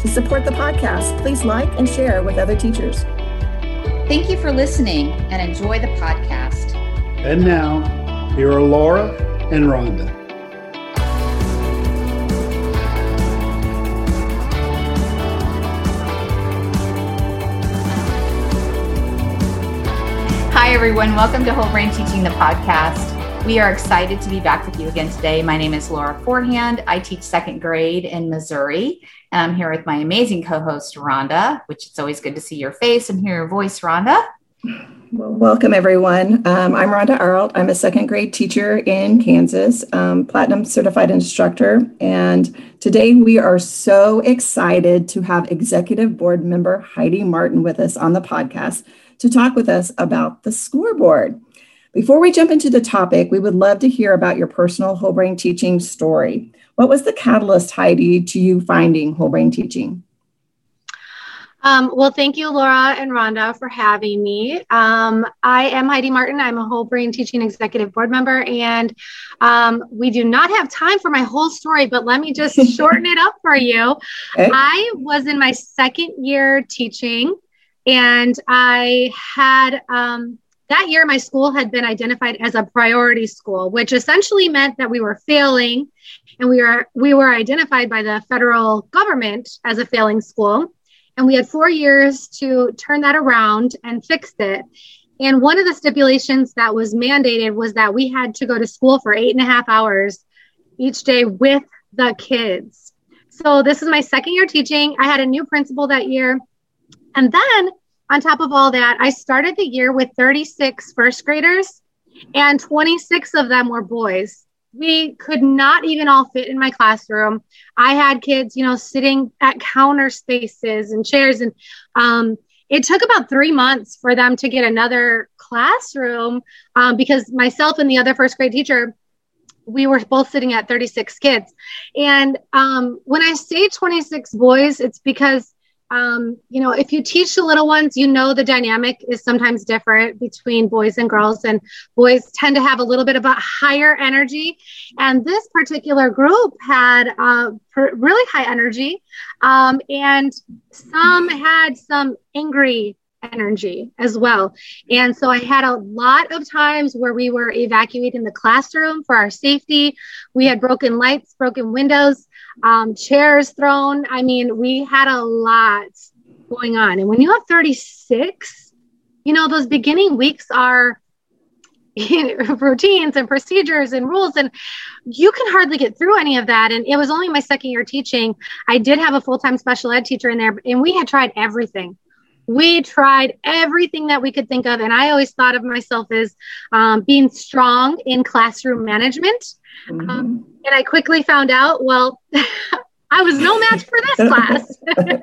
To support the podcast, please like and share with other teachers. Thank you for listening and enjoy the podcast. And now, here are Laura and Rhonda. Hi, everyone. Welcome to Whole Brain Teaching, the podcast. We are excited to be back with you again today. My name is Laura Forehand. I teach second grade in Missouri, and I'm here with my amazing co host, Rhonda, which it's always good to see your face and hear your voice, Rhonda. Welcome, everyone. Um, I'm Rhonda Arlt. I'm a second grade teacher in Kansas, um, platinum certified instructor. And today we are so excited to have executive board member Heidi Martin with us on the podcast to talk with us about the scoreboard. Before we jump into the topic, we would love to hear about your personal whole brain teaching story. What was the catalyst, Heidi, to you finding whole brain teaching? Um, well, thank you, Laura and Rhonda, for having me. Um, I am Heidi Martin. I'm a whole brain teaching executive board member, and um, we do not have time for my whole story, but let me just shorten it up for you. Okay. I was in my second year teaching, and I had um, that year, my school had been identified as a priority school, which essentially meant that we were failing, and we were we were identified by the federal government as a failing school. And we had four years to turn that around and fix it. And one of the stipulations that was mandated was that we had to go to school for eight and a half hours each day with the kids. So this is my second year teaching. I had a new principal that year. And then on top of all that, I started the year with 36 first graders, and 26 of them were boys. We could not even all fit in my classroom. I had kids, you know, sitting at counter spaces and chairs, and um, it took about three months for them to get another classroom um, because myself and the other first grade teacher we were both sitting at 36 kids. And um, when I say 26 boys, it's because um, you know, if you teach the little ones, you know the dynamic is sometimes different between boys and girls, and boys tend to have a little bit of a higher energy. And this particular group had uh, really high energy, um, and some had some angry energy as well. And so I had a lot of times where we were evacuating the classroom for our safety. We had broken lights, broken windows um, chairs thrown. I mean, we had a lot going on. And when you have 36, you know, those beginning weeks are routines and procedures and rules, and you can hardly get through any of that. And it was only my second year teaching. I did have a full time special ed teacher in there, and we had tried everything we tried everything that we could think of and i always thought of myself as um, being strong in classroom management. Mm-hmm. um, and i quickly found out well i was no match for this class.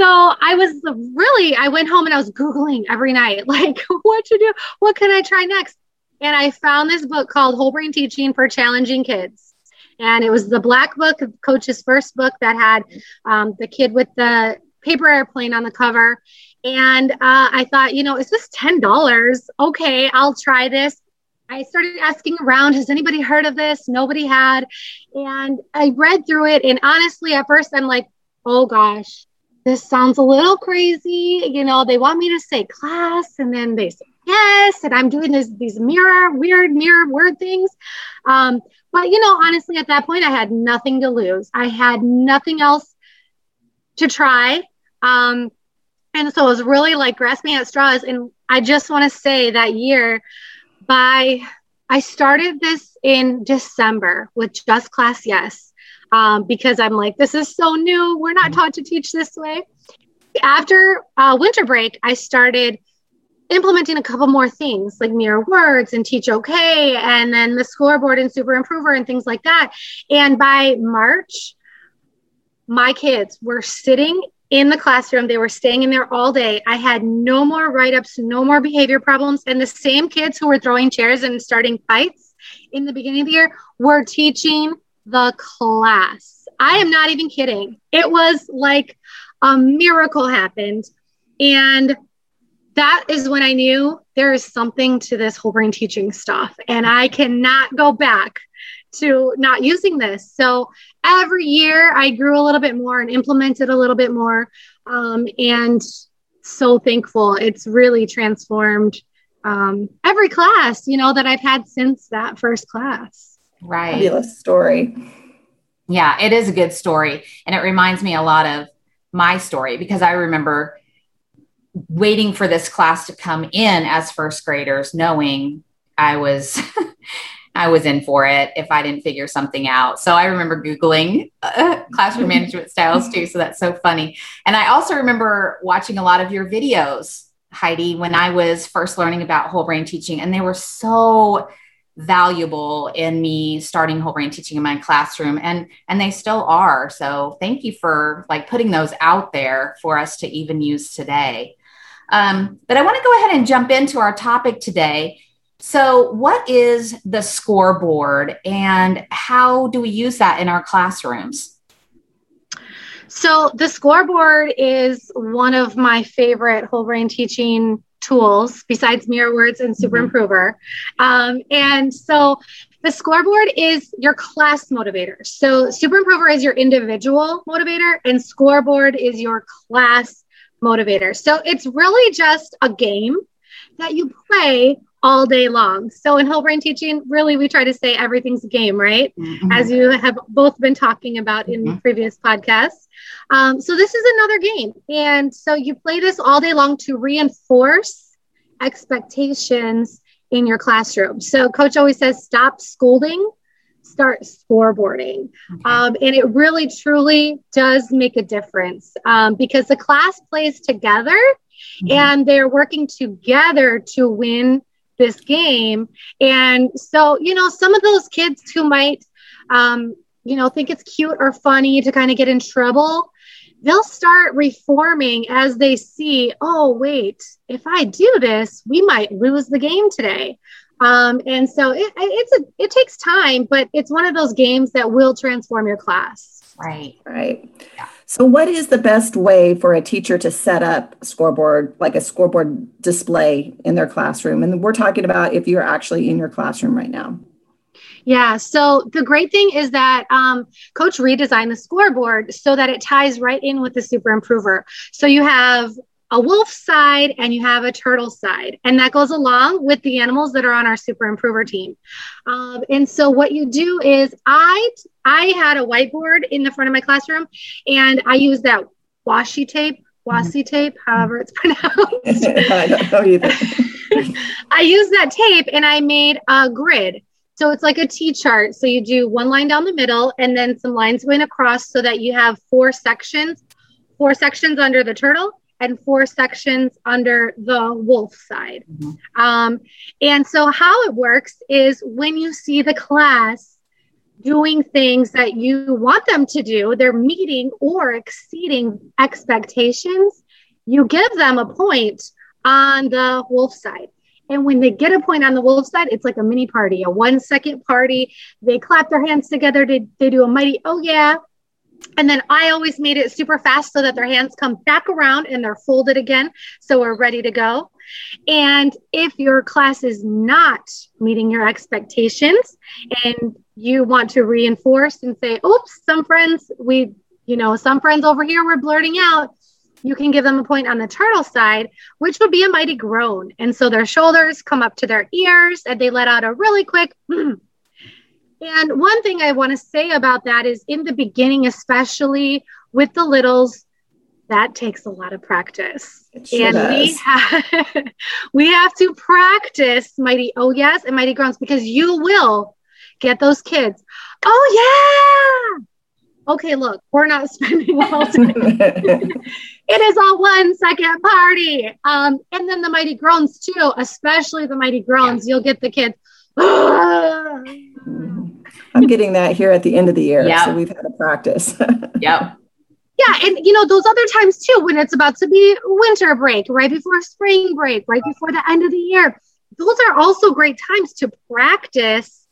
So i was really i went home and i was googling every night like what to do? What can i try next? And i found this book called whole brain teaching for challenging kids. And it was the black book coach's first book that had um, the kid with the paper airplane on the cover. And uh, I thought, you know, is this $10? Okay, I'll try this. I started asking around, has anybody heard of this? Nobody had. And I read through it. And honestly, at first, I'm like, oh gosh, this sounds a little crazy. You know, they want me to say class, and then they say yes. And I'm doing this, these mirror, weird mirror word things. Um, but, you know, honestly, at that point, I had nothing to lose. I had nothing else to try. Um, and so it was really like grasping at straws. And I just want to say that year, by I started this in December with Just Class Yes, um, because I'm like, this is so new. We're not taught to teach this way. After uh, winter break, I started implementing a couple more things like mirror words and teach okay and then the scoreboard and super improver and things like that and by march my kids were sitting in the classroom. They were staying in there all day. I had no more write ups, no more behavior problems. And the same kids who were throwing chairs and starting fights in the beginning of the year were teaching the class. I am not even kidding. It was like a miracle happened. And that is when I knew there is something to this whole brain teaching stuff. And I cannot go back to not using this. So every year I grew a little bit more and implemented a little bit more. Um, and so thankful. It's really transformed um, every class, you know, that I've had since that first class. Right. Fabulous story. Yeah, it is a good story. And it reminds me a lot of my story because I remember waiting for this class to come in as first graders, knowing I was I was in for it if I didn't figure something out. So I remember Googling uh, classroom management styles too. So that's so funny. And I also remember watching a lot of your videos, Heidi, when I was first learning about whole brain teaching. And they were so valuable in me starting whole brain teaching in my classroom and and they still are so thank you for like putting those out there for us to even use today um, but i want to go ahead and jump into our topic today so, what is the scoreboard and how do we use that in our classrooms? So, the scoreboard is one of my favorite whole brain teaching tools besides Mirror Words and Super mm-hmm. Improver. Um, and so, the scoreboard is your class motivator. So, Super Improver is your individual motivator, and scoreboard is your class motivator. So, it's really just a game that you play all day long. So in whole brain teaching, really we try to say everything's a game, right? Mm-hmm. As you have both been talking about in mm-hmm. previous podcasts. Um, so this is another game. And so you play this all day long to reinforce expectations in your classroom. So coach always says, stop scolding, start scoreboarding. Okay. Um, and it really truly does make a difference um, because the class plays together mm-hmm. and they're working together to win this game. And so, you know, some of those kids who might, um, you know, think it's cute or funny to kind of get in trouble, they'll start reforming as they see, oh, wait, if I do this, we might lose the game today. Um, and so it, it's a, it takes time, but it's one of those games that will transform your class. Right. Right. Yeah. So, what is the best way for a teacher to set up scoreboard, like a scoreboard display in their classroom? And we're talking about if you're actually in your classroom right now. Yeah. So the great thing is that um, Coach redesigned the scoreboard so that it ties right in with the Super Improver. So you have a wolf side and you have a turtle side. And that goes along with the animals that are on our super improver team. Um, and so what you do is I I had a whiteboard in the front of my classroom and I used that washi tape, washi tape, however it's pronounced. I don't know either. I used that tape and I made a grid. So it's like a T chart. So you do one line down the middle and then some lines going across so that you have four sections, four sections under the turtle and four sections under the wolf side. Mm-hmm. Um, and so, how it works is when you see the class doing things that you want them to do, they're meeting or exceeding expectations, you give them a point on the wolf side. And when they get a point on the wolf side, it's like a mini party, a one second party. They clap their hands together. They, they do a mighty, oh yeah, and then I always made it super fast so that their hands come back around and they're folded again. So we're ready to go. And if your class is not meeting your expectations and you want to reinforce and say, oops, some friends, we, you know, some friends over here were blurting out, you can give them a point on the turtle side, which would be a mighty groan. And so their shoulders come up to their ears and they let out a really quick, and one thing I want to say about that is in the beginning, especially with the littles, that takes a lot of practice. Sure and does. we have we have to practice mighty oh yes and mighty groans because you will get those kids. Oh yeah. Okay, look, we're not spending all day. it is a one second party. Um, and then the mighty groans too, especially the mighty groans. Yeah. You'll get the kids. I'm getting that here at the end of the year. Yep. So we've had a practice. yep. yeah, and you know, those other times too, when it's about to be winter break, right before spring break, right before the end of the year, those are also great times to practice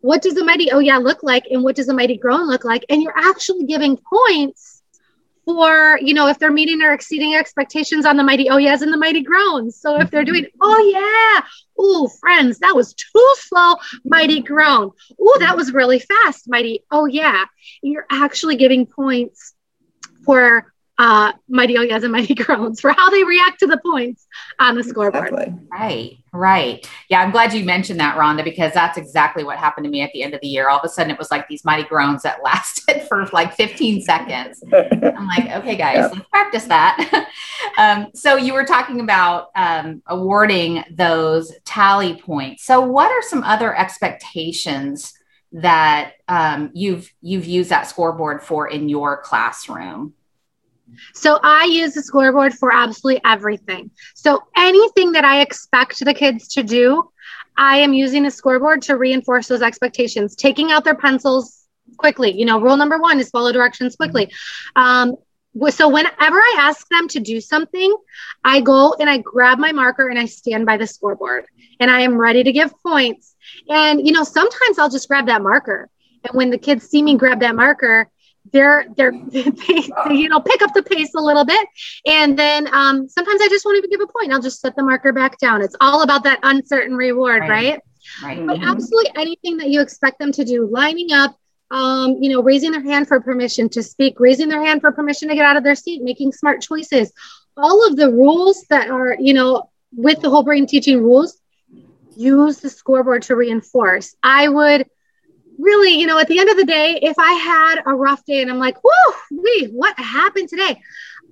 what does a mighty oh yeah look like and what does a mighty groan look like and you're actually giving points for you know if they're meeting or exceeding expectations on the mighty oh yeahs and the mighty groans. So if they're mm-hmm. doing oh yeah oh friends that was too slow mighty groan. Oh that was really fast mighty oh yeah. You're actually giving points for uh, mighty oh and mighty groans for how they react to the points on the scoreboard. Exactly. Right, right. Yeah, I'm glad you mentioned that, Rhonda, because that's exactly what happened to me at the end of the year. All of a sudden, it was like these mighty groans that lasted for like 15 seconds. I'm like, okay, guys, yep. let's practice that. um, so you were talking about um, awarding those tally points. So, what are some other expectations? that um, you've you've used that scoreboard for in your classroom so I use the scoreboard for absolutely everything. So anything that I expect the kids to do, I am using a scoreboard to reinforce those expectations, taking out their pencils quickly. You know, rule number one is follow directions quickly. Um, so whenever I ask them to do something, I go and I grab my marker and I stand by the scoreboard and I am ready to give points. And, you know, sometimes I'll just grab that marker. And when the kids see me grab that marker, they're they're they, they, you know pick up the pace a little bit. And then um, sometimes i just won't even give a point. I'll just set the marker back down. It's all about that uncertain reward right. right, right. but mm-hmm. absolutely anything that you expect them to do lining up um, you know raising their hand for permission to speak raising their hand for permission to get out of their seat making smart choices. All of the rules that are you know with the whole brain teaching rules use the scoreboard to reinforce. I would really, you know, at the end of the day, if I had a rough day and I'm like, whoa, wait, what happened today?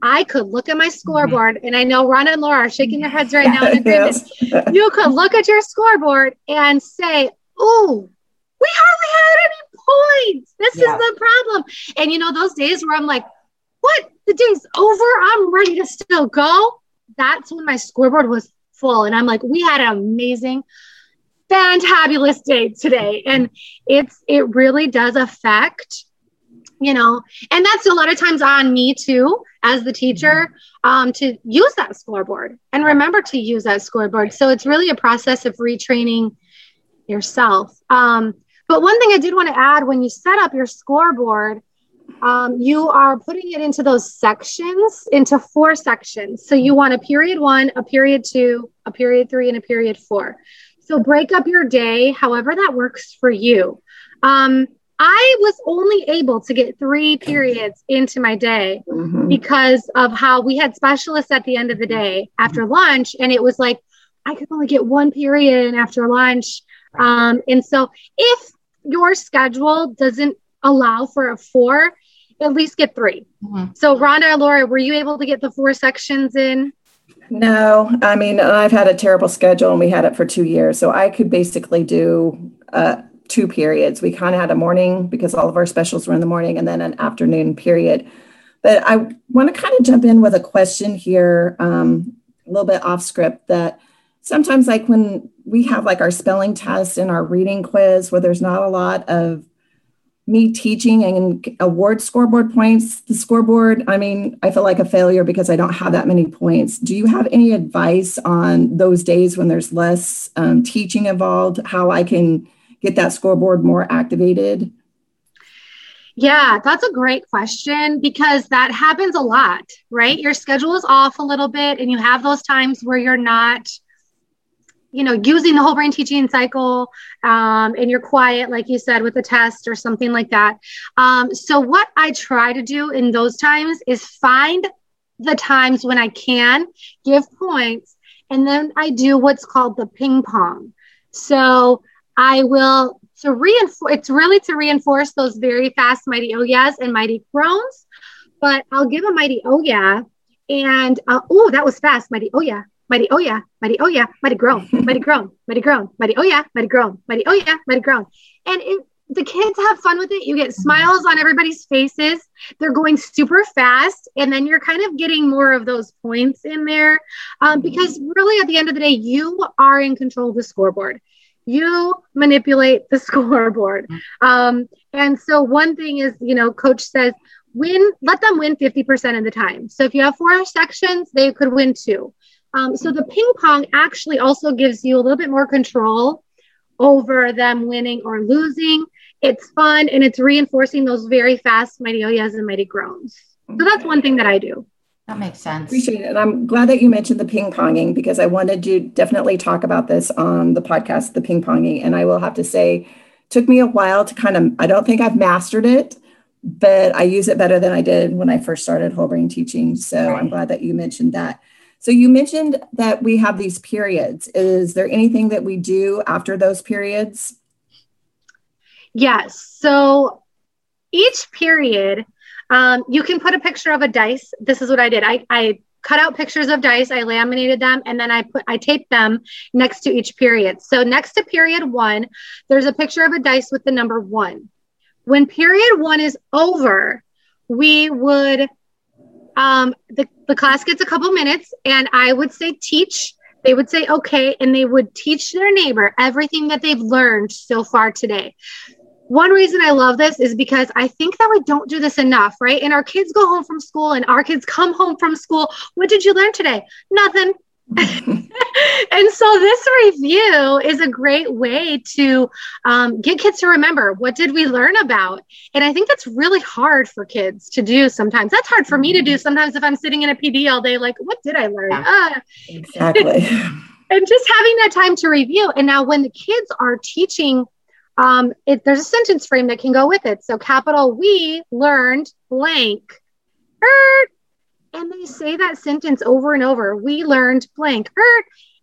I could look at my scoreboard, mm-hmm. and I know Ron and Laura are shaking their heads right now in agreement. yes. you could look at your scoreboard and say, oh, we hardly had any points. This yeah. is the problem. And you know, those days where I'm like, what? The day's over. I'm ready to still go. That's when my scoreboard was full. And I'm like, we had an amazing fantabulous day today. And it's it really does affect you know and that's a lot of times on me too as the teacher um, to use that scoreboard and remember to use that scoreboard. So it's really a process of retraining yourself. Um, but one thing i did want to add when you set up your scoreboard um, you are putting it into those sections into four sections. So you want a period one a period two a period three and a period four so break up your day however that works for you. Um, I was only able to get three periods into my day mm-hmm. because of how we had specialists at the end of the day after lunch. And it was like, I could only get one period after lunch. Um, and so if your schedule doesn't allow for a four, at least get 3 mm-hmm. So, Rhonda or Laura, were you able to get the four sections in? No, I mean, I've had a terrible schedule and we had it for two years. So I could basically do uh, two periods. We kind of had a morning because all of our specials were in the morning and then an afternoon period. But I want to kind of jump in with a question here, um, a little bit off script that sometimes, like when we have like our spelling test and our reading quiz, where there's not a lot of me teaching and award scoreboard points, the scoreboard, I mean, I feel like a failure because I don't have that many points. Do you have any advice on those days when there's less um, teaching involved, how I can get that scoreboard more activated? Yeah, that's a great question because that happens a lot, right? Your schedule is off a little bit and you have those times where you're not you know using the whole brain teaching cycle um, and you're quiet like you said with a test or something like that. Um, so what i try to do in those times is find the times when i can give points and then i do what's called the ping pong. So i will to reinforce it's really to reinforce those very fast mighty oh yes and mighty groans but i'll give a mighty oh yeah and uh, oh that was fast mighty oh yeah mighty oh yeah, mighty oh yeah, mighty groan, mighty groan, mighty groan, mighty oh yeah, mighty groan, mighty oh yeah, mighty groan. And it, the kids have fun with it. You get smiles on everybody's faces. They're going super fast. And then you're kind of getting more of those points in there um, because really at the end of the day, you are in control of the scoreboard. You manipulate the scoreboard. Um, and so one thing is, you know, coach says, win, let them win 50% of the time. So if you have four sections, they could win two. Um, so the ping pong actually also gives you a little bit more control over them winning or losing. It's fun and it's reinforcing those very fast mighty oh yes and mighty groans. So that's one thing that I do. That makes sense. Appreciate it. And I'm glad that you mentioned the ping ponging because I wanted to definitely talk about this on the podcast, the ping ponging. And I will have to say, took me a while to kind of, I don't think I've mastered it, but I use it better than I did when I first started whole brain teaching. So right. I'm glad that you mentioned that. So you mentioned that we have these periods. Is there anything that we do after those periods? Yes. So each period, um, you can put a picture of a dice. This is what I did. I, I cut out pictures of dice, I laminated them, and then I put I taped them next to each period. So next to period one, there's a picture of a dice with the number one. When period one is over, we would um, the, the class gets a couple minutes and I would say teach. They would say okay, and they would teach their neighbor everything that they've learned so far today. One reason I love this is because I think that we don't do this enough, right? And our kids go home from school and our kids come home from school. What did you learn today? Nothing. and so this review is a great way to um, get kids to remember what did we learn about? And i think that's really hard for kids to do sometimes. That's hard for me to do sometimes if i'm sitting in a pd all day like what did i learn? Yeah, uh. exactly. And just having that time to review. And now when the kids are teaching um, it, there's a sentence frame that can go with it. So capital we learned blank. Er, and they say that sentence over and over. We learned blank.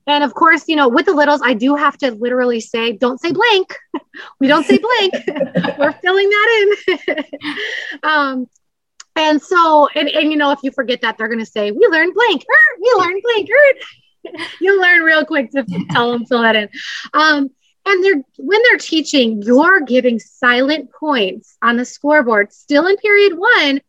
And of course, you know, with the littles, I do have to literally say, don't say blank. we don't say blank. We're filling that in. um, and so, and, and you know, if you forget that, they're going to say, we learned blank. we learned blank. you learn real quick to tell them fill that in. Um, and they're when they're teaching, you're giving silent points on the scoreboard, still in period one,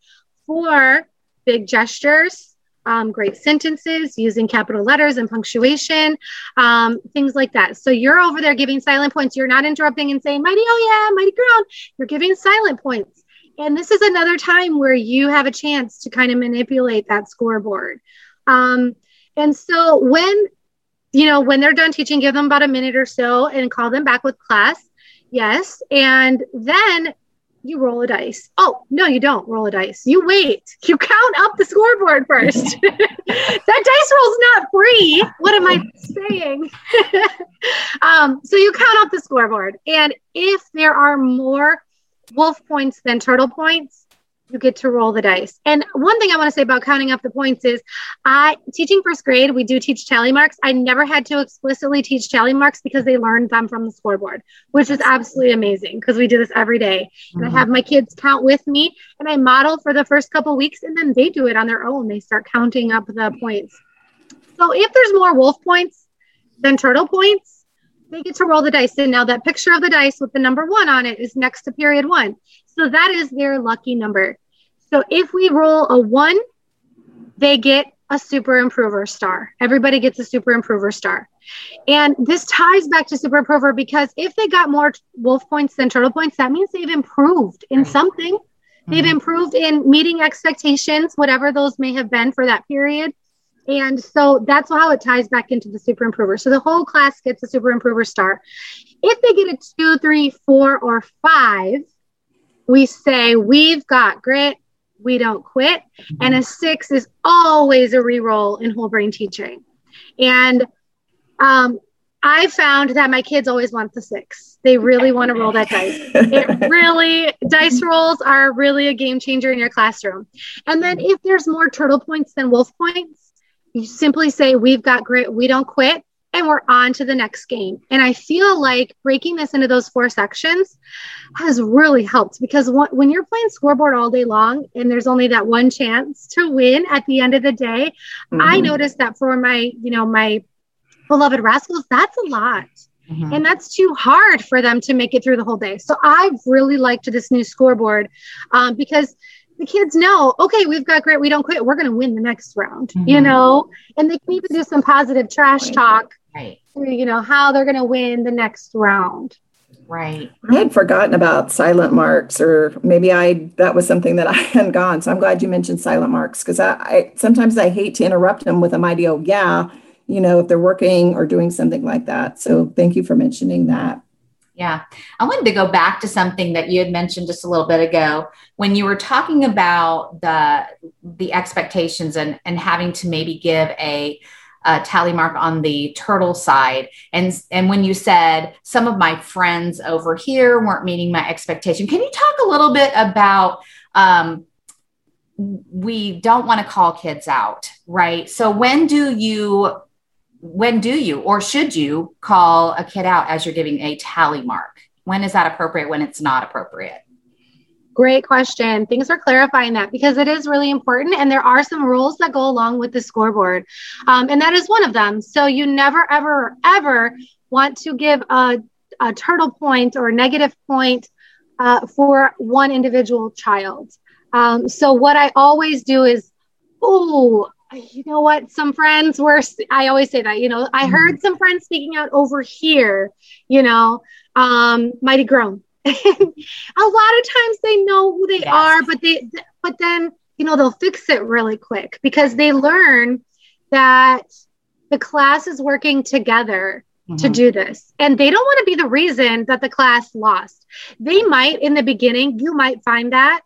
for big gestures, um, great sentences using capital letters and punctuation, um, things like that. So you're over there giving silent points. You're not interrupting and saying, mighty, oh yeah, mighty ground. You're giving silent points. And this is another time where you have a chance to kind of manipulate that scoreboard. Um, and so when, you know, when they're done teaching, give them about a minute or so and call them back with class. Yes. And then you roll a dice. Oh, no, you don't roll a dice. You wait. You count up the scoreboard first. that dice roll's not free. What am I saying? um, so you count up the scoreboard. And if there are more wolf points than turtle points, you get to roll the dice. And one thing I want to say about counting up the points is I teaching first grade, we do teach tally marks. I never had to explicitly teach tally marks because they learned them from the scoreboard, which is absolutely amazing because we do this every day. And mm-hmm. I have my kids count with me and I model for the first couple weeks and then they do it on their own. They start counting up the points. So if there's more wolf points than turtle points, they get to roll the dice. And now that picture of the dice with the number one on it is next to period one. So that is their lucky number. So if we roll a one, they get a super improver star. Everybody gets a super improver star. And this ties back to super improver because if they got more wolf points than turtle points, that means they've improved in something. They've mm-hmm. improved in meeting expectations, whatever those may have been for that period. And so that's how it ties back into the super improver. So the whole class gets a super improver star. If they get a two, three, four, or five, we say, We've got grit, we don't quit. And a six is always a re-roll in whole brain teaching. And um, I found that my kids always want the six. They really want to roll that dice. It really, dice rolls are really a game changer in your classroom. And then if there's more turtle points than wolf points, you simply say, We've got grit, we don't quit and we're on to the next game. And I feel like breaking this into those four sections has really helped because when you're playing scoreboard all day long and there's only that one chance to win at the end of the day, mm-hmm. I noticed that for my, you know, my beloved rascals, that's a lot. Mm-hmm. And that's too hard for them to make it through the whole day. So I've really liked this new scoreboard um, because the kids know, okay, we've got great, we don't quit, we're going to win the next round, mm-hmm. you know, and they can even do some positive trash talk right. you know, how they're going to win the next round. Right. I had forgotten about silent marks, or maybe I that was something that I hadn't gone. So I'm glad you mentioned silent marks because I, I sometimes I hate to interrupt them with a mighty oh yeah, you know, if they're working or doing something like that. So thank you for mentioning that. Yeah. I wanted to go back to something that you had mentioned just a little bit ago when you were talking about the the expectations and and having to maybe give a uh, tally mark on the turtle side. And, and when you said some of my friends over here weren't meeting my expectation, can you talk a little bit about um, we don't want to call kids out, right? So when do you when do you or should you call a kid out as you're giving a tally mark? When is that appropriate? When it's not appropriate? Great question. Thanks for clarifying that because it is really important. And there are some rules that go along with the scoreboard. Um, and that is one of them. So you never, ever, ever want to give a, a turtle point or a negative point uh, for one individual child. Um, so what I always do is, oh, you know what? Some friends were, I always say that, you know, I heard mm-hmm. some friends speaking out over here, you know, um, mighty groan a lot of times they know who they yes. are, but they but then you know they'll fix it really quick because they learn that the class is working together mm-hmm. to do this. And they don't want to be the reason that the class lost. They might in the beginning, you might find that.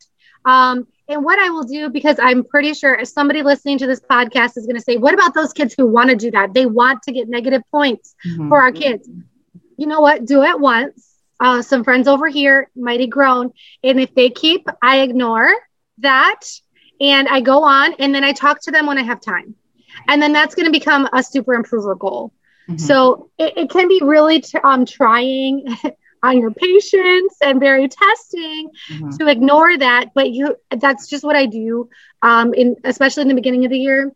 Um, and what I will do, because I'm pretty sure if somebody listening to this podcast is going to say, What about those kids who want to do that? They want to get negative points mm-hmm. for our kids. You know what? Do it once uh, some friends over here, mighty groan. And if they keep, I ignore that and I go on and then I talk to them when I have time. And then that's going to become a super improver goal. Mm-hmm. So it, it, can be really t- um, trying on your patience and very testing mm-hmm. to ignore that. But you, that's just what I do. Um, in especially in the beginning of the year,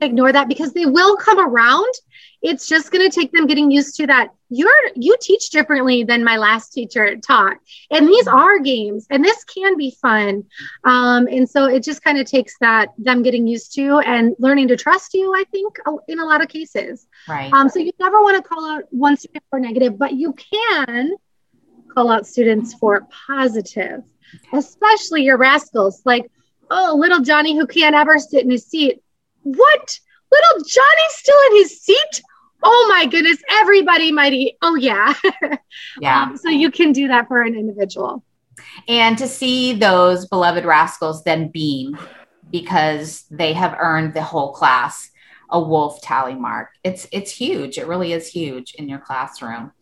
ignore that because they will come around. It's just going to take them getting used to that you're you teach differently than my last teacher taught. And these are games and this can be fun. Um, and so it just kind of takes that them getting used to and learning to trust you i think in a lot of cases. Right. Um, so you never want to call out one student for negative but you can call out students for positive especially your rascals. Like oh little johnny who can't ever sit in his seat what little Johnny's still in his seat? Oh my goodness, everybody mighty. Oh yeah. yeah. Um, so you can do that for an individual. And to see those beloved rascals then beam because they have earned the whole class a wolf tally mark. It's it's huge. It really is huge in your classroom.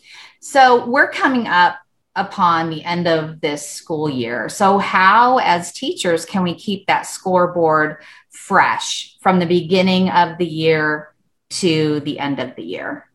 So we're coming up upon the end of this school year. So how as teachers can we keep that scoreboard fresh from the beginning of the year to the end of the year?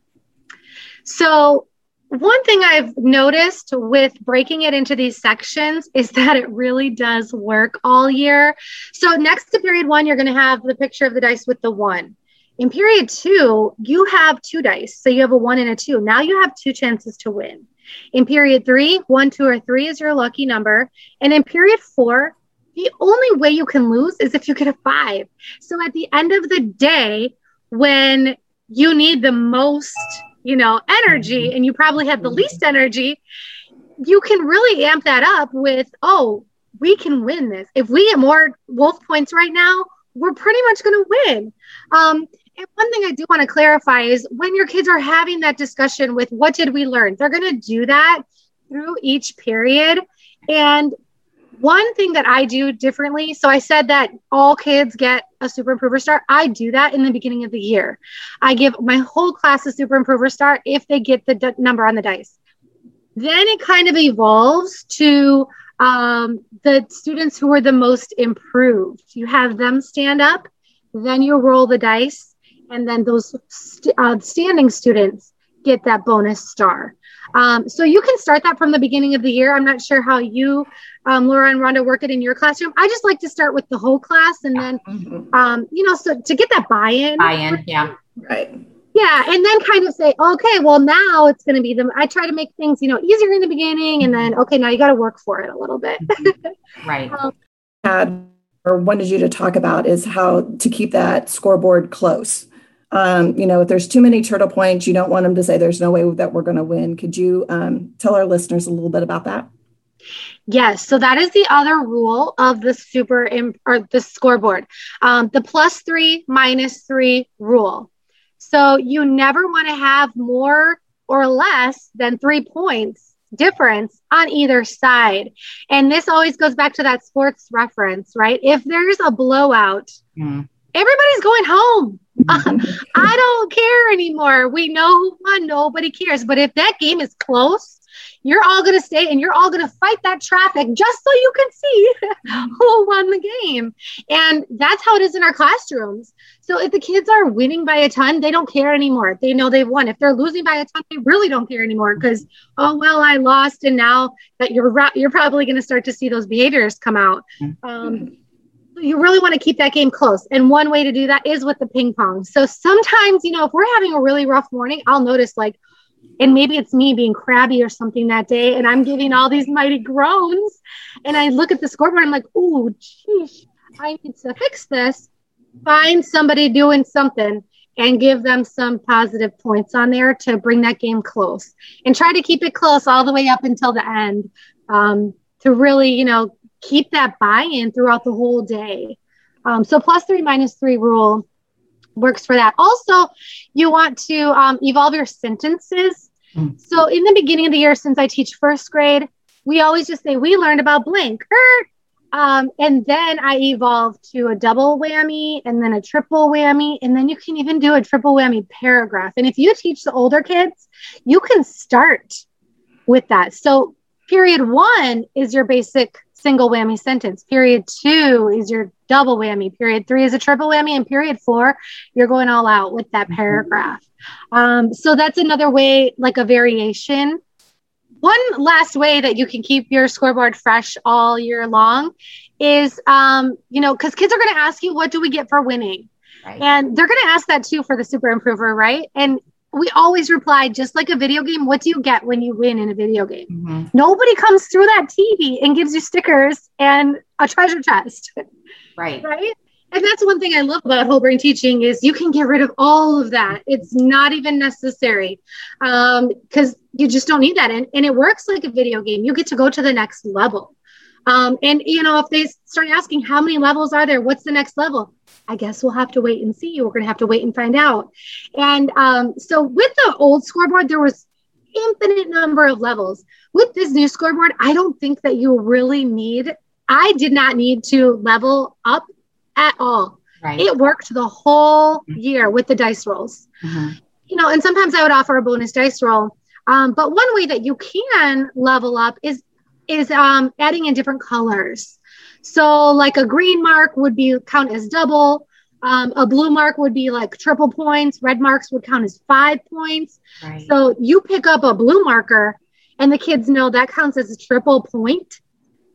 So, one thing I've noticed with breaking it into these sections is that it really does work all year. So, next to period one, you're going to have the picture of the dice with the one. In period two, you have two dice. So, you have a one and a two. Now you have two chances to win. In period three, one, two, or three is your lucky number. And in period four, the only way you can lose is if you get a five. So at the end of the day, when you need the most, you know, energy mm-hmm. and you probably have the mm-hmm. least energy, you can really amp that up with, oh, we can win this. If we get more wolf points right now, we're pretty much going to win. Um, and one thing I do want to clarify is when your kids are having that discussion with what did we learn, they're going to do that through each period. And one thing that I do differently, so I said that all kids get a super improver star. I do that in the beginning of the year. I give my whole class a super improver star if they get the d- number on the dice. Then it kind of evolves to um, the students who are the most improved. You have them stand up, then you roll the dice, and then those st- uh, standing students get that bonus star. Um, so you can start that from the beginning of the year. I'm not sure how you, um, Laura and Rhonda, work it in your classroom. I just like to start with the whole class and then, mm-hmm. um, you know, so to get that buy-in. Buy-in, yeah. Right. Yeah, and then kind of say, okay, well now it's going to be the. I try to make things, you know, easier in the beginning, and then okay, now you got to work for it a little bit. Mm-hmm. right. um, had or wanted you to talk about is how to keep that scoreboard close um, you know, if there's too many turtle points, you don't want them to say there's no way that we're going to win. Could you um, tell our listeners a little bit about that? Yes, so that is the other rule of the super imp- or the scoreboard, um, the plus three minus three rule. So you never want to have more or less than three points difference on either side. And this always goes back to that sports reference, right? If there's a blowout, mm. Everybody's going home. Mm-hmm. I don't care anymore. We know who won. Nobody cares. But if that game is close, you're all going to stay and you're all going to fight that traffic just so you can see who won the game. And that's how it is in our classrooms. So if the kids are winning by a ton, they don't care anymore. They know they've won. If they're losing by a ton, they really don't care anymore because oh well, I lost, and now that you're you're probably going to start to see those behaviors come out. Mm-hmm. Um, you really want to keep that game close. And one way to do that is with the ping pong. So sometimes, you know, if we're having a really rough morning, I'll notice like, and maybe it's me being crabby or something that day, and I'm giving all these mighty groans. And I look at the scoreboard, I'm like, oh, geez, I need to fix this. Find somebody doing something and give them some positive points on there to bring that game close and try to keep it close all the way up until the end um, to really, you know, keep that buy in throughout the whole day. Um, so, plus three, minus three rule works for that. Also, you want to um, evolve your sentences. Mm. So, in the beginning of the year, since I teach first grade, we always just say, We learned about blank. Er. Um, and then I evolved to a double whammy and then a triple whammy. And then you can even do a triple whammy paragraph. And if you teach the older kids, you can start with that. So, period one is your basic single whammy sentence. Period two is your double whammy. Period three is a triple whammy. And period four, you're going all out with that mm-hmm. paragraph. Um, so that's another way, like a variation. One last way that you can keep your scoreboard fresh all year long is, um, you know, because kids are going to ask you, what do we get for winning? Right. And they're going to ask that too for the super improver, right? And we always reply just like a video game what do you get when you win in a video game? Mm-hmm. nobody comes through that tv and gives you stickers and a treasure chest. Right. Right? And that's one thing i love about whole brain teaching is you can get rid of all of that. It's not even necessary because um, you just don't need that. And, and it works like a video game. You get to go to the next level. Um, and you know if they start asking how many levels are there what's the next level I guess we'll have to wait and see. We're going to have to wait and find out. And um, so with the old scoreboard, there was infinite number of levels. With this new scoreboard, I don't think that you really need. I did not need to level up at all. Right. It worked the whole mm-hmm. year with the dice rolls. Mm-hmm. You know, and sometimes I would offer a bonus dice roll. Um, but one way that you can level up is is um, adding in different colors. So like a green mark would be count as double. Um, a blue mark would be like triple points. Red marks would count as five points. Right. So you pick up a blue marker and the kids know that counts as a triple point.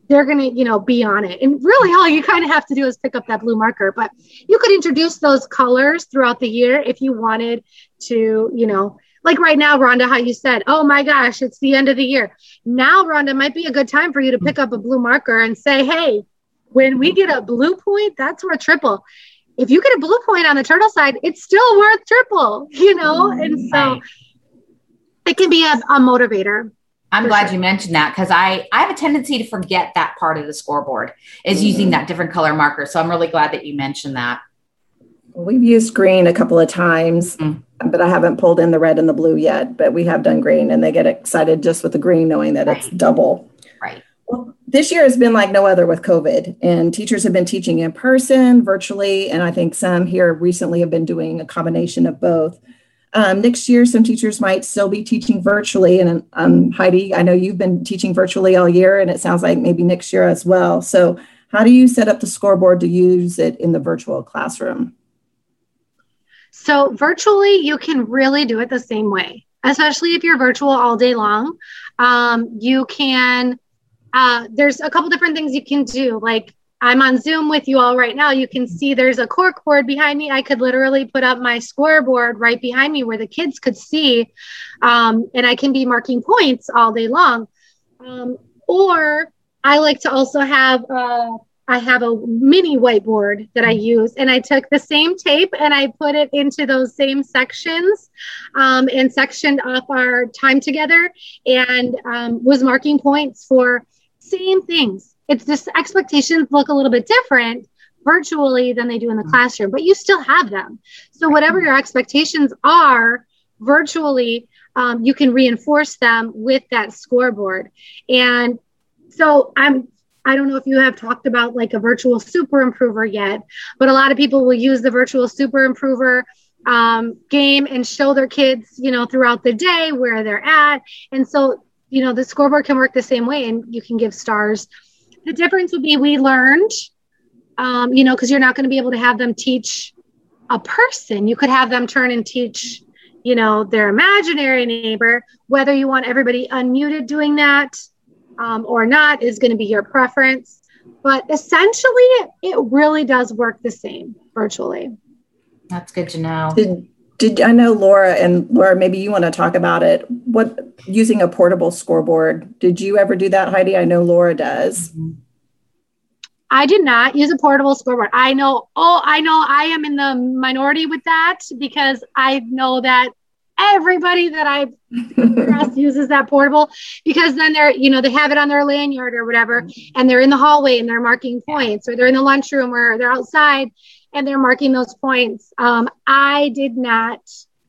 They're going to, you know, be on it. And really all you kind of have to do is pick up that blue marker, but you could introduce those colors throughout the year if you wanted to, you know, like right now, Rhonda, how you said, oh my gosh, it's the end of the year. Now, Rhonda, might be a good time for you to pick up a blue marker and say, hey, when we get a blue point, that's worth triple. If you get a blue point on the turtle side, it's still worth triple, you know? And so it can be a, a motivator. I'm glad sure. you mentioned that because I, I have a tendency to forget that part of the scoreboard is mm-hmm. using that different color marker. So I'm really glad that you mentioned that. We've used green a couple of times, mm. but I haven't pulled in the red and the blue yet. But we have done green, and they get excited just with the green, knowing that right. it's double. This year has been like no other with COVID, and teachers have been teaching in person, virtually, and I think some here recently have been doing a combination of both. Um, next year, some teachers might still be teaching virtually, and um, Heidi, I know you've been teaching virtually all year, and it sounds like maybe next year as well. So, how do you set up the scoreboard to use it in the virtual classroom? So, virtually, you can really do it the same way, especially if you're virtual all day long. Um, you can uh, there's a couple different things you can do. Like I'm on Zoom with you all right now. You can see there's a cork board behind me. I could literally put up my scoreboard right behind me where the kids could see, um, and I can be marking points all day long. Um, or I like to also have uh, I have a mini whiteboard that I use, and I took the same tape and I put it into those same sections um, and sectioned off our time together and um, was marking points for same things. It's just expectations look a little bit different virtually than they do in the classroom, but you still have them. So, whatever your expectations are virtually, um, you can reinforce them with that scoreboard. And so, I'm I don't know if you have talked about like a virtual super improver yet, but a lot of people will use the virtual super improver um, game and show their kids, you know, throughout the day where they're at. And so, you know, the scoreboard can work the same way and you can give stars. The difference would be we learned, um, you know, because you're not going to be able to have them teach a person. You could have them turn and teach, you know, their imaginary neighbor, whether you want everybody unmuted doing that um, or not is going to be your preference. But essentially, it really does work the same virtually. That's good to know. Did, did I know Laura and Laura? Maybe you want to talk about it. What using a portable scoreboard? Did you ever do that, Heidi? I know Laura does. I did not use a portable scoreboard. I know, oh, I know I am in the minority with that because I know that everybody that I uses that portable because then they're, you know, they have it on their lanyard or whatever, and they're in the hallway and they're marking points, or they're in the lunchroom or they're outside and they're marking those points. Um, I did not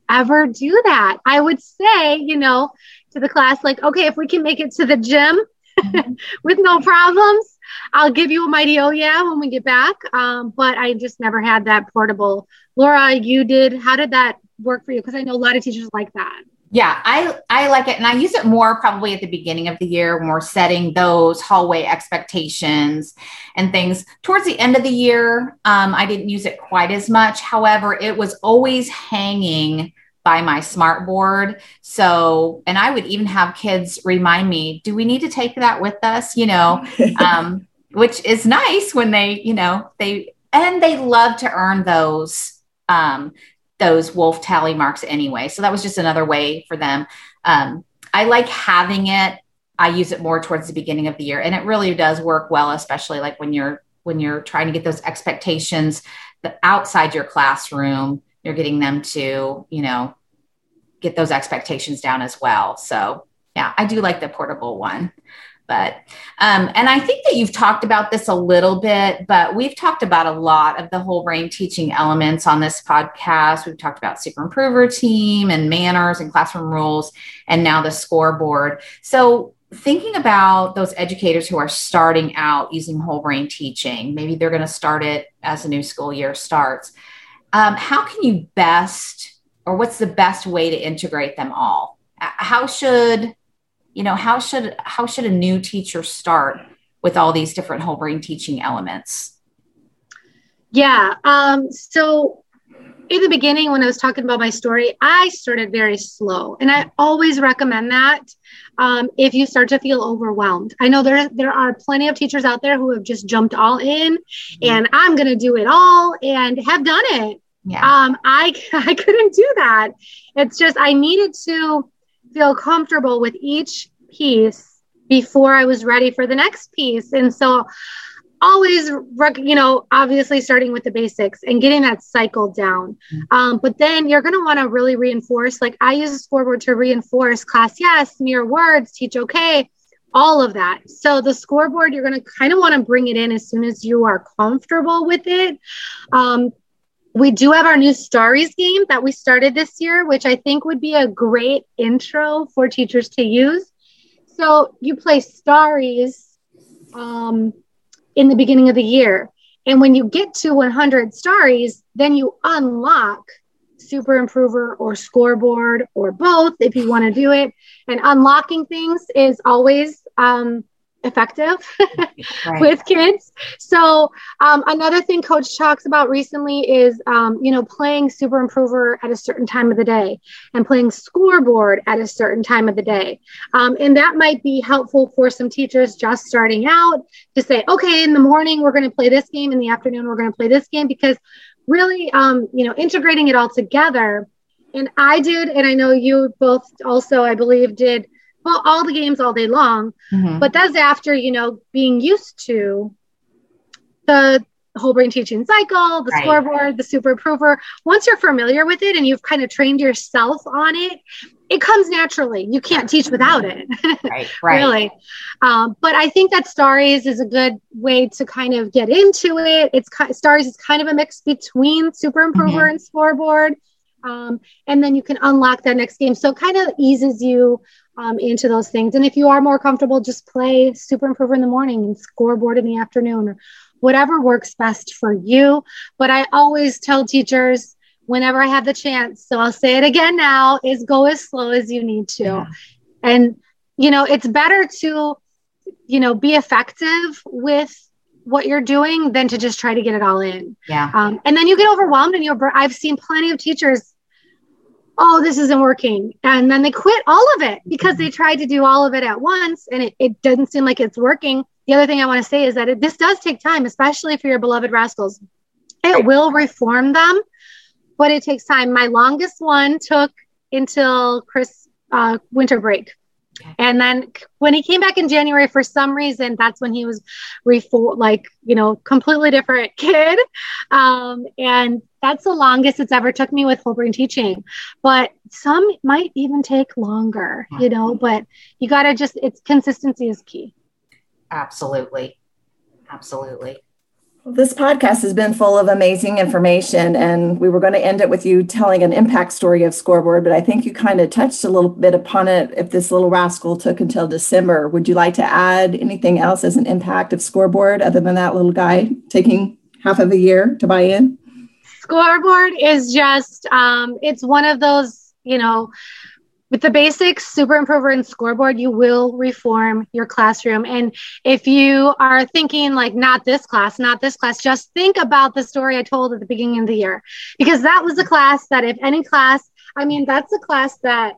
ever do that. I would say, you know, to the class, like, okay, if we can make it to the gym with no problems, I'll give you a mighty oh yeah when we get back. Um, but I just never had that portable. Laura, you did. How did that work for you? Because I know a lot of teachers like that. Yeah, I I like it, and I use it more probably at the beginning of the year when we're setting those hallway expectations and things. Towards the end of the year, um, I didn't use it quite as much. However, it was always hanging by my smart board. So, and I would even have kids remind me, "Do we need to take that with us?" You know, um, which is nice when they, you know, they and they love to earn those um, those wolf tally marks anyway. So that was just another way for them. Um, I like having it. I use it more towards the beginning of the year, and it really does work well, especially like when you're when you're trying to get those expectations outside your classroom. You're getting them to, you know, get those expectations down as well. So yeah, I do like the portable one. But, um, and I think that you've talked about this a little bit, but we've talked about a lot of the whole brain teaching elements on this podcast. We've talked about super improver team and manners and classroom rules, and now the scoreboard. So, thinking about those educators who are starting out using whole brain teaching, maybe they're going to start it as a new school year starts. Um, how can you best, or what's the best way to integrate them all? How should you know how should how should a new teacher start with all these different whole brain teaching elements yeah um, so in the beginning when i was talking about my story i started very slow and i always recommend that um, if you start to feel overwhelmed i know there there are plenty of teachers out there who have just jumped all in mm-hmm. and i'm going to do it all and have done it yeah. um, I, I couldn't do that it's just i needed to feel comfortable with each piece before I was ready for the next piece. And so always you know obviously starting with the basics and getting that cycle down mm-hmm. um, but then you're going to want to really reinforce like i use a scoreboard to reinforce class yes mirror words teach okay all of that so the scoreboard you're going to kind of want to bring it in as soon as you are comfortable with it um, we do have our new Stories game that we started this year, which I think would be a great intro for teachers to use. So you play Stories um, in the beginning of the year. And when you get to 100 Stories, then you unlock Super Improver or Scoreboard or both if you want to do it. And unlocking things is always um, effective right. with kids. So um, another thing coach talks about recently is, um, you know, playing super improver at a certain time of the day and playing scoreboard at a certain time of the day. Um, and that might be helpful for some teachers just starting out to say, okay, in the morning, we're going to play this game. In the afternoon, we're going to play this game because really, um, you know, integrating it all together. And I did, and I know you both also, I believe, did well, all the games all day long. Mm-hmm. But that's after, you know, being used to the whole brain teaching cycle, the right. scoreboard, the super improver. Once you're familiar with it and you've kind of trained yourself on it, it comes naturally. You can't teach without it. Right, right. really. Um, but I think that Stories is a good way to kind of get into it. It's Stories is kind of a mix between Super Improver mm-hmm. and Scoreboard. Um, and then you can unlock that next game. So it kind of eases you um, into those things. And if you are more comfortable, just play Super Improver in the morning and Scoreboard in the afternoon or whatever works best for you. But I always tell teachers, whenever I have the chance. So I'll say it again now is go as slow as you need to. Yeah. And, you know, it's better to, you know, be effective with what you're doing than to just try to get it all in. Yeah. Um, and then you get overwhelmed and you're, I've seen plenty of teachers, oh, this isn't working. And then they quit all of it because they tried to do all of it at once and it, it doesn't seem like it's working. The other thing I want to say is that it, this does take time, especially for your beloved rascals. It will reform them but it takes time. My longest one took until Chris uh, winter break. And then when he came back in January, for some reason, that's when he was refo- like, you know, completely different kid. Um, and that's the longest it's ever took me with whole brain teaching. But some might even take longer, you know, but you got to just, it's consistency is key. Absolutely. Absolutely. This podcast has been full of amazing information, and we were going to end it with you telling an impact story of Scoreboard, but I think you kind of touched a little bit upon it. If this little rascal took until December, would you like to add anything else as an impact of Scoreboard other than that little guy taking half of a year to buy in? Scoreboard is just, um, it's one of those, you know, with the basic Super Improver and Scoreboard, you will reform your classroom. And if you are thinking like, not this class, not this class, just think about the story I told at the beginning of the year, because that was a class that, if any class, I mean, that's a class that,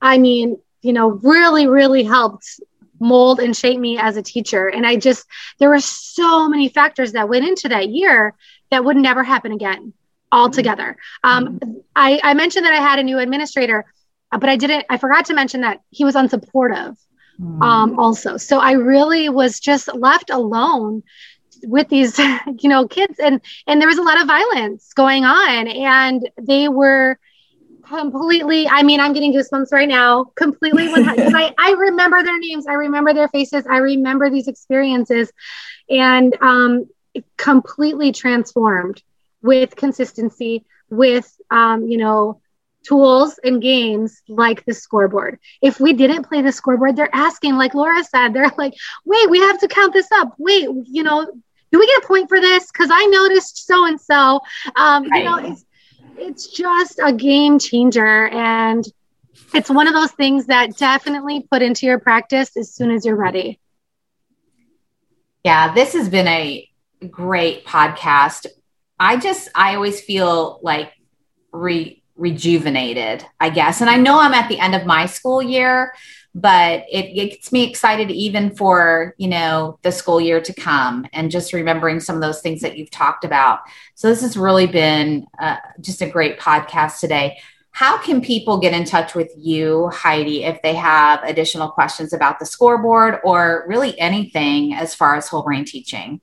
I mean, you know, really, really helped mold and shape me as a teacher. And I just, there were so many factors that went into that year that would never happen again altogether. Um, I, I mentioned that I had a new administrator but I didn't, I forgot to mention that he was unsupportive mm. um, also. So I really was just left alone with these, you know, kids and, and there was a lot of violence going on and they were completely, I mean, I'm getting goosebumps right now, completely. When, I, I remember their names. I remember their faces. I remember these experiences and um, completely transformed with consistency, with, um, you know, tools and games like the scoreboard. If we didn't play the scoreboard, they're asking, like Laura said, they're like, wait, we have to count this up. Wait, you know, do we get a point for this? Because I noticed so and so. You know, it's it's just a game changer, and it's one of those things that definitely put into your practice as soon as you're ready. Yeah, this has been a great podcast. I just I always feel like re rejuvenated, I guess. And I know I'm at the end of my school year, but it, gets me excited even for, you know, the school year to come and just remembering some of those things that you've talked about. So this has really been uh, just a great podcast today. How can people get in touch with you, Heidi, if they have additional questions about the scoreboard or really anything as far as whole brain teaching?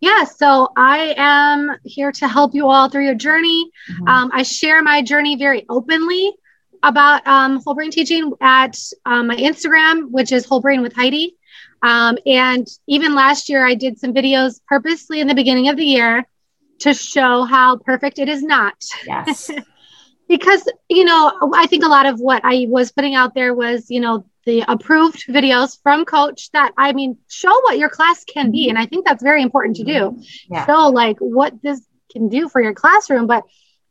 Yeah, so I am here to help you all through your journey. Mm-hmm. Um, I share my journey very openly about um, whole brain teaching at um, my Instagram, which is whole brain with Heidi. Um, and even last year, I did some videos purposely in the beginning of the year to show how perfect it is not. Yes. because, you know, I think a lot of what I was putting out there was, you know, the approved videos from coach that i mean show what your class can be. And i think that's very important to do. Yeah. show like what this can do for your classroom. But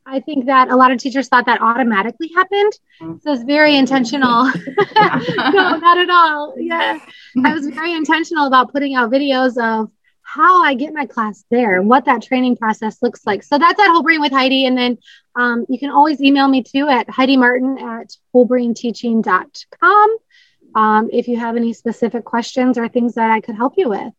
i think that a lot of teachers thought that automatically happened. Mm. so it's very intentional. No not at all. Yeah. I was very intentional about putting out videos of how I get my class there and what that training process looks like. So that's at Whole Brain with Heidi. And then um, you can always email me too at Heidi Martin at wholebrainteaching.com um, if you have any specific questions or things that I could help you with.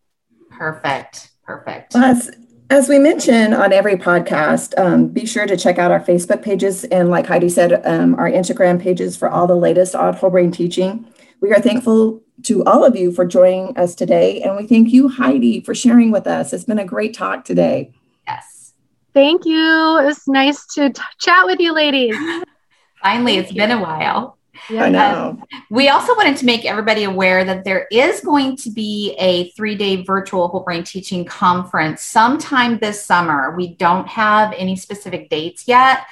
Perfect. Perfect. Well, as, as we mentioned on every podcast, um, be sure to check out our Facebook pages and, like Heidi said, um, our Instagram pages for all the latest on whole brain teaching. We are thankful to all of you for joining us today. And we thank you, Heidi, for sharing with us. It's been a great talk today. Yes. Thank you. It was nice to t- chat with you, ladies. Finally, thank it's you. been a while. Yeah. I know. we also wanted to make everybody aware that there is going to be a three day virtual whole brain teaching conference sometime this summer. We don't have any specific dates yet,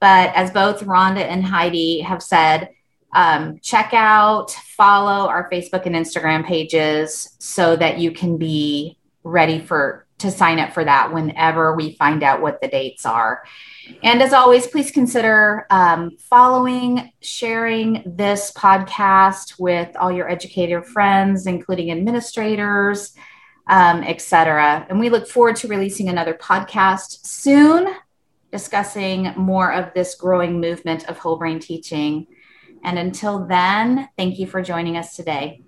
but as both Rhonda and Heidi have said, um, check out, follow our Facebook and Instagram pages so that you can be ready for to sign up for that whenever we find out what the dates are. And as always, please consider um, following, sharing this podcast with all your educator friends, including administrators, um, etc. And we look forward to releasing another podcast soon, discussing more of this growing movement of whole brain teaching. And until then, thank you for joining us today.